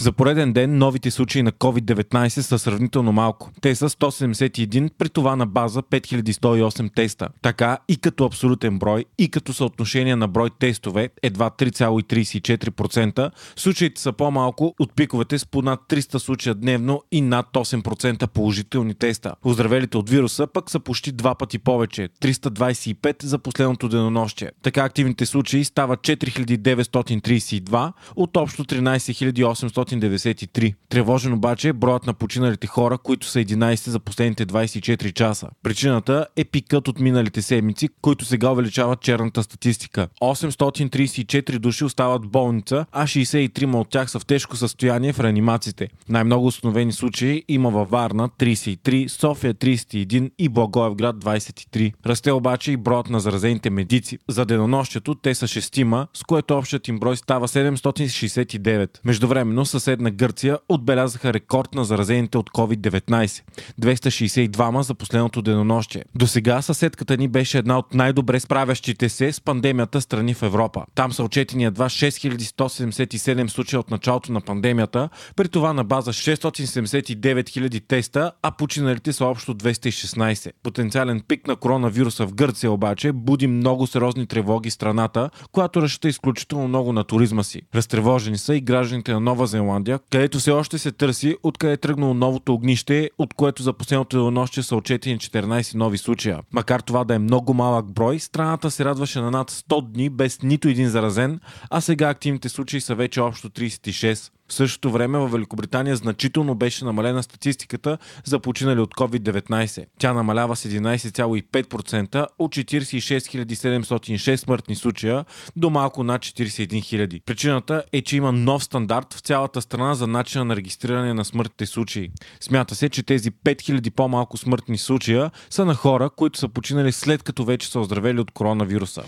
За пореден ден новите случаи на COVID-19 са сравнително малко. Те са 171, при това на база 5108 теста. Така и като абсолютен брой, и като съотношение на брой тестове, едва 3,34%, случаите са по-малко от пиковете с по над 300 случая дневно и над 8% положителни теста. Оздравелите от вируса пък са почти два пъти повече 325 за последното денонощие. Така активните случаи стават 4932 от общо 13 593. Тревожен обаче е броят на починалите хора, които са 11 за последните 24 часа. Причината е пикът от миналите седмици, които сега увеличават черната статистика. 834 души остават в болница, а 63 от тях са в тежко състояние в реанимациите. Най-много установени случаи има във Варна 33, София 31 и Благоевград 23. Расте обаче и броят на заразените медици. За денонощието те са 6, с което общият им брой става 769. Междувременно с съседна Гърция отбелязаха рекорд на заразените от COVID-19 – 262 за последното денонощие. До сега съседката ни беше една от най-добре справящите се с пандемията страни в Европа. Там са отчетени едва 6177 случая от началото на пандемията, при това на база 679 000 теста, а починалите са общо 216. Потенциален пик на коронавируса в Гърция обаче буди много сериозни тревоги страната, която разчита изключително много на туризма си. Разтревожени са и гражданите на Нова Зеландия Зеландия, където все още се търси откъде е тръгнало новото огнище, от което за последното денонощие са отчетени 14 нови случая. Макар това да е много малък брой, страната се радваше на над 100 дни без нито един заразен, а сега активните случаи са вече общо 36. В същото време в Великобритания значително беше намалена статистиката за починали от COVID-19. Тя намалява с 11,5% от 46 706 смъртни случая до малко над 41 000. Причината е, че има нов стандарт в цялата страна за начина на регистриране на смъртните случаи. Смята се, че тези 5000 по-малко смъртни случая са на хора, които са починали след като вече са оздравели от коронавируса.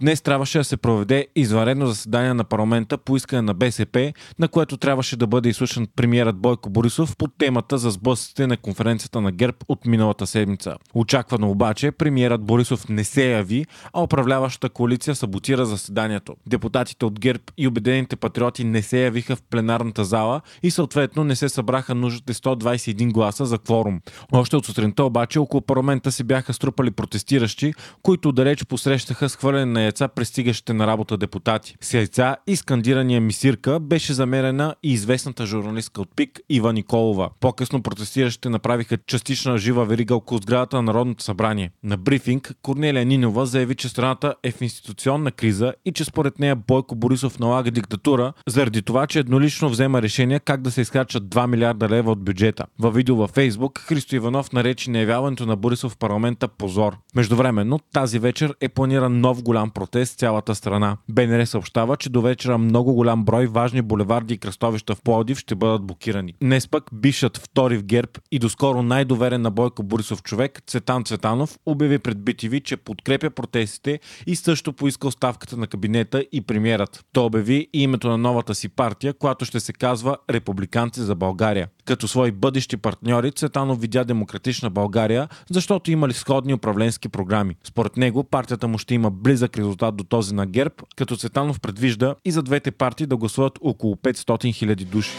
Днес трябваше да се проведе извънредно заседание на парламента по искане на БСП, на което трябваше да бъде изслушан премиерът Бойко Борисов под темата за сблъсъците на конференцията на ГЕРБ от миналата седмица. Очаквано обаче, премиерът Борисов не се яви, а управляващата коалиция саботира заседанието. Депутатите от ГЕРБ и Обединените патриоти не се явиха в пленарната зала и съответно не се събраха нужните 121 гласа за кворум. Още от сутринта обаче около парламента се бяха струпали протестиращи, които далеч посрещаха схвърляне на яйца пристигащите на работа депутати. С яйца и скандирания мисирка беше замерена и известната журналистка от ПИК Ива Николова. По-късно протестиращите направиха частична жива верига около сградата на Народното събрание. На брифинг Корнелия Нинова заяви, че страната е в институционна криза и че според нея Бойко Борисов налага диктатура заради това, че еднолично взема решение как да се изхарчат 2 милиарда лева от бюджета. Във видео във Фейсбук Христо Иванов наречи неявяването на Борисов в парламента позор. Междувременно тази вечер е планиран нов голям протест цялата страна. БНР съобщава, че до вечера много голям брой важни булеварди и кръстовища в Плодив ще бъдат блокирани. Днес пък бившът втори в ГЕРБ и доскоро най-доверен на Бойко Борисов човек Цветан Цветанов обяви пред BTV, че подкрепя протестите и също поиска оставката на кабинета и премиерът. Той обяви и името на новата си партия, която ще се казва Републиканци за България. Като свои бъдещи партньори Цветанов видя Демократична България, защото имали сходни управленски програми. Според него партията му ще има близък резултат до този на ГЕРБ, като Цветанов предвижда и за двете партии да гласуват около 500 000 души.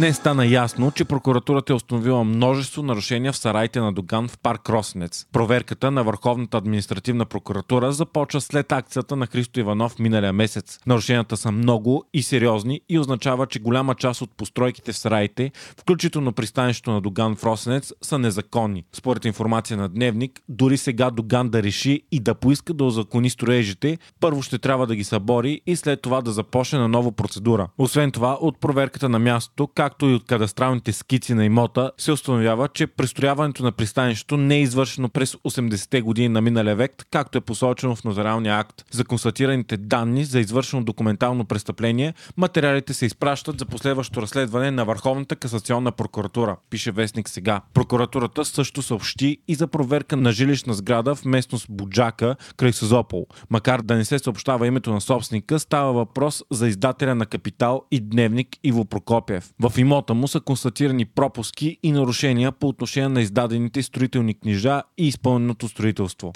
Днес стана ясно, че прокуратурата е установила множество нарушения в сарайте на Доган в парк Росенец. Проверката на Върховната административна прокуратура започва след акцията на Христо Иванов миналия месец. Нарушенията са много и сериозни и означава, че голяма част от постройките в сараите, включително пристанището на Доган в Росенец, са незаконни. Според информация на Дневник, дори сега Доган да реши и да поиска да озакони строежите, първо ще трябва да ги събори и след това да започне на нова процедура. Освен това, от проверката на мястото, как както и от кадастралните скици на имота, се установява, че пристрояването на пристанището не е извършено през 80-те години на миналия век, както е посочено в нотариалния акт. За констатираните данни за извършено документално престъпление, материалите се изпращат за последващо разследване на Върховната касационна прокуратура, пише вестник сега. Прокуратурата също съобщи и за проверка на жилищна сграда в местност Буджака край Созопол. Макар да не се съобщава името на собственика, става въпрос за издателя на Капитал и Дневник Иво Прокопиев. В имота му са констатирани пропуски и нарушения по отношение на издадените строителни книжа и изпълненото строителство.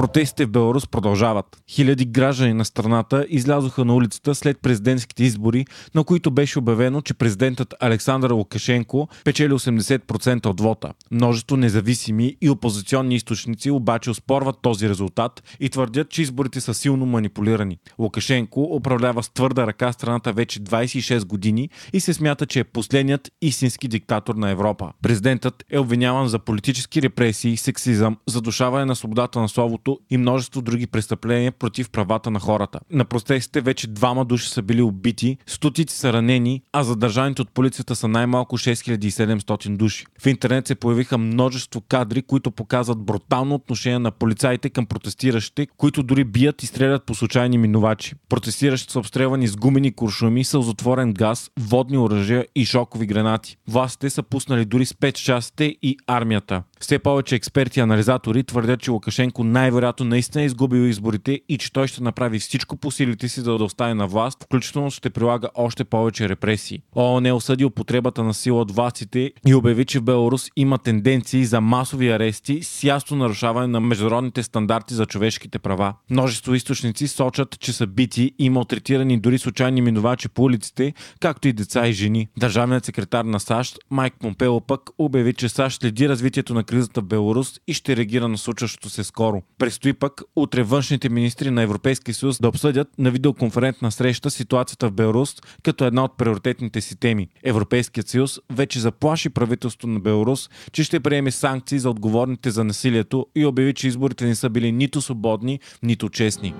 Протестите в Беларус продължават. Хиляди граждани на страната излязоха на улицата след президентските избори, на които беше обявено, че президентът Александър Лукашенко печели 80% от вота. Множество независими и опозиционни източници обаче оспорват този резултат и твърдят, че изборите са силно манипулирани. Лукашенко управлява с твърда ръка страната вече 26 години и се смята, че е последният истински диктатор на Европа. Президентът е обвиняван за политически репресии, сексизъм, задушаване на свободата на словото убийството и множество други престъпления против правата на хората. На протестите вече двама души са били убити, стотици са ранени, а задържаните от полицията са най-малко 6700 души. В интернет се появиха множество кадри, които показват брутално отношение на полицаите към протестиращите, които дори бият и стрелят по случайни минувачи. Протестиращите са обстрелвани с гумени куршуми, сълзотворен газ, водни оръжия и шокови гранати. Властите са пуснали дори спецчастите и армията. Все повече експерти и анализатори твърдят, че Лукашенко най-вероятно наистина е изгубил изборите и че той ще направи всичко по силите си да остане на власт, включително ще прилага още повече репресии. ООН е осъди употребата на сила от властите и обяви, че в Беларус има тенденции за масови арести с ясно нарушаване на международните стандарти за човешките права. Множество източници сочат, че са бити и малтретирани дори случайни минувачи по улиците, както и деца и жени. Държавният секретар на САЩ Майк Помпело пък обяви, че САЩ следи развитието на кризата в Беларус и ще реагира на случващото се скоро. Престои пък утре външните министри на Европейския съюз да обсъдят на видеоконферентна среща ситуацията в Беларус като една от приоритетните си теми. Европейският съюз вече заплаши правителството на Беларус, че ще приеме санкции за отговорните за насилието и обяви, че изборите не са били нито свободни, нито честни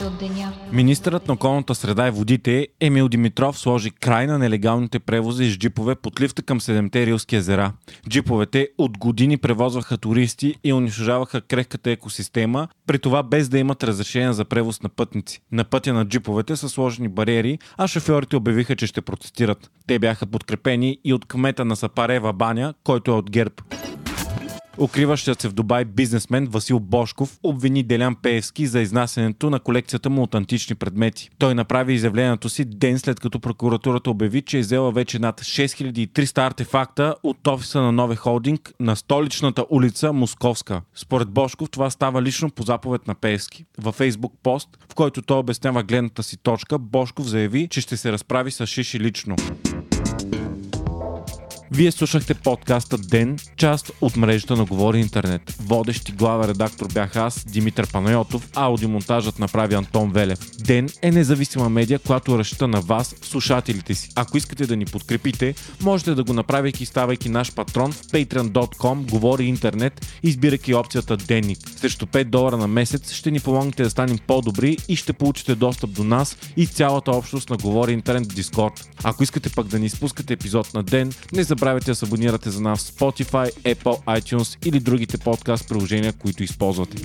още от деня. Министърът на околната среда и водите Емил Димитров сложи край на нелегалните превози с джипове под лифта към седемте рилски езера. Джиповете от години превозваха туристи и унищожаваха крехката екосистема, при това без да имат разрешение за превоз на пътници. На пътя на джиповете са сложени бариери, а шофьорите обявиха, че ще протестират. Те бяха подкрепени и от кмета на Сапарева баня, който е от ГЕРБ. Укриващият се в Дубай бизнесмен Васил Бошков обвини Делян Пеевски за изнасянето на колекцията му от антични предмети. Той направи изявлението си ден след като прокуратурата обяви, че е взела вече над 6300 артефакта от офиса на Нове Холдинг на столичната улица Московска. Според Бошков това става лично по заповед на Пеевски. Във фейсбук пост, в който той обяснява гледната си точка, Бошков заяви, че ще се разправи с Шиши лично. Вие слушахте подкаста Ден, част от мрежата на Говори Интернет. Водещи глава редактор бях аз, Димитър Панайотов, аудиомонтажът направи Антон Велев. Ден е независима медия, която разчита на вас, слушателите си. Ако искате да ни подкрепите, можете да го направяйки ставайки наш патрон в patreon.com, Говори Интернет, избирайки опцията Денник. Срещу 5 долара на месец ще ни помогнете да станем по-добри и ще получите достъп до нас и цялата общност на Говори Интернет в Discord. Ако искате пък да ни изпускате епизод на ден, не забравяйте забравяйте да се абонирате за нас в Spotify, Apple, iTunes или другите подкаст приложения, които използвате.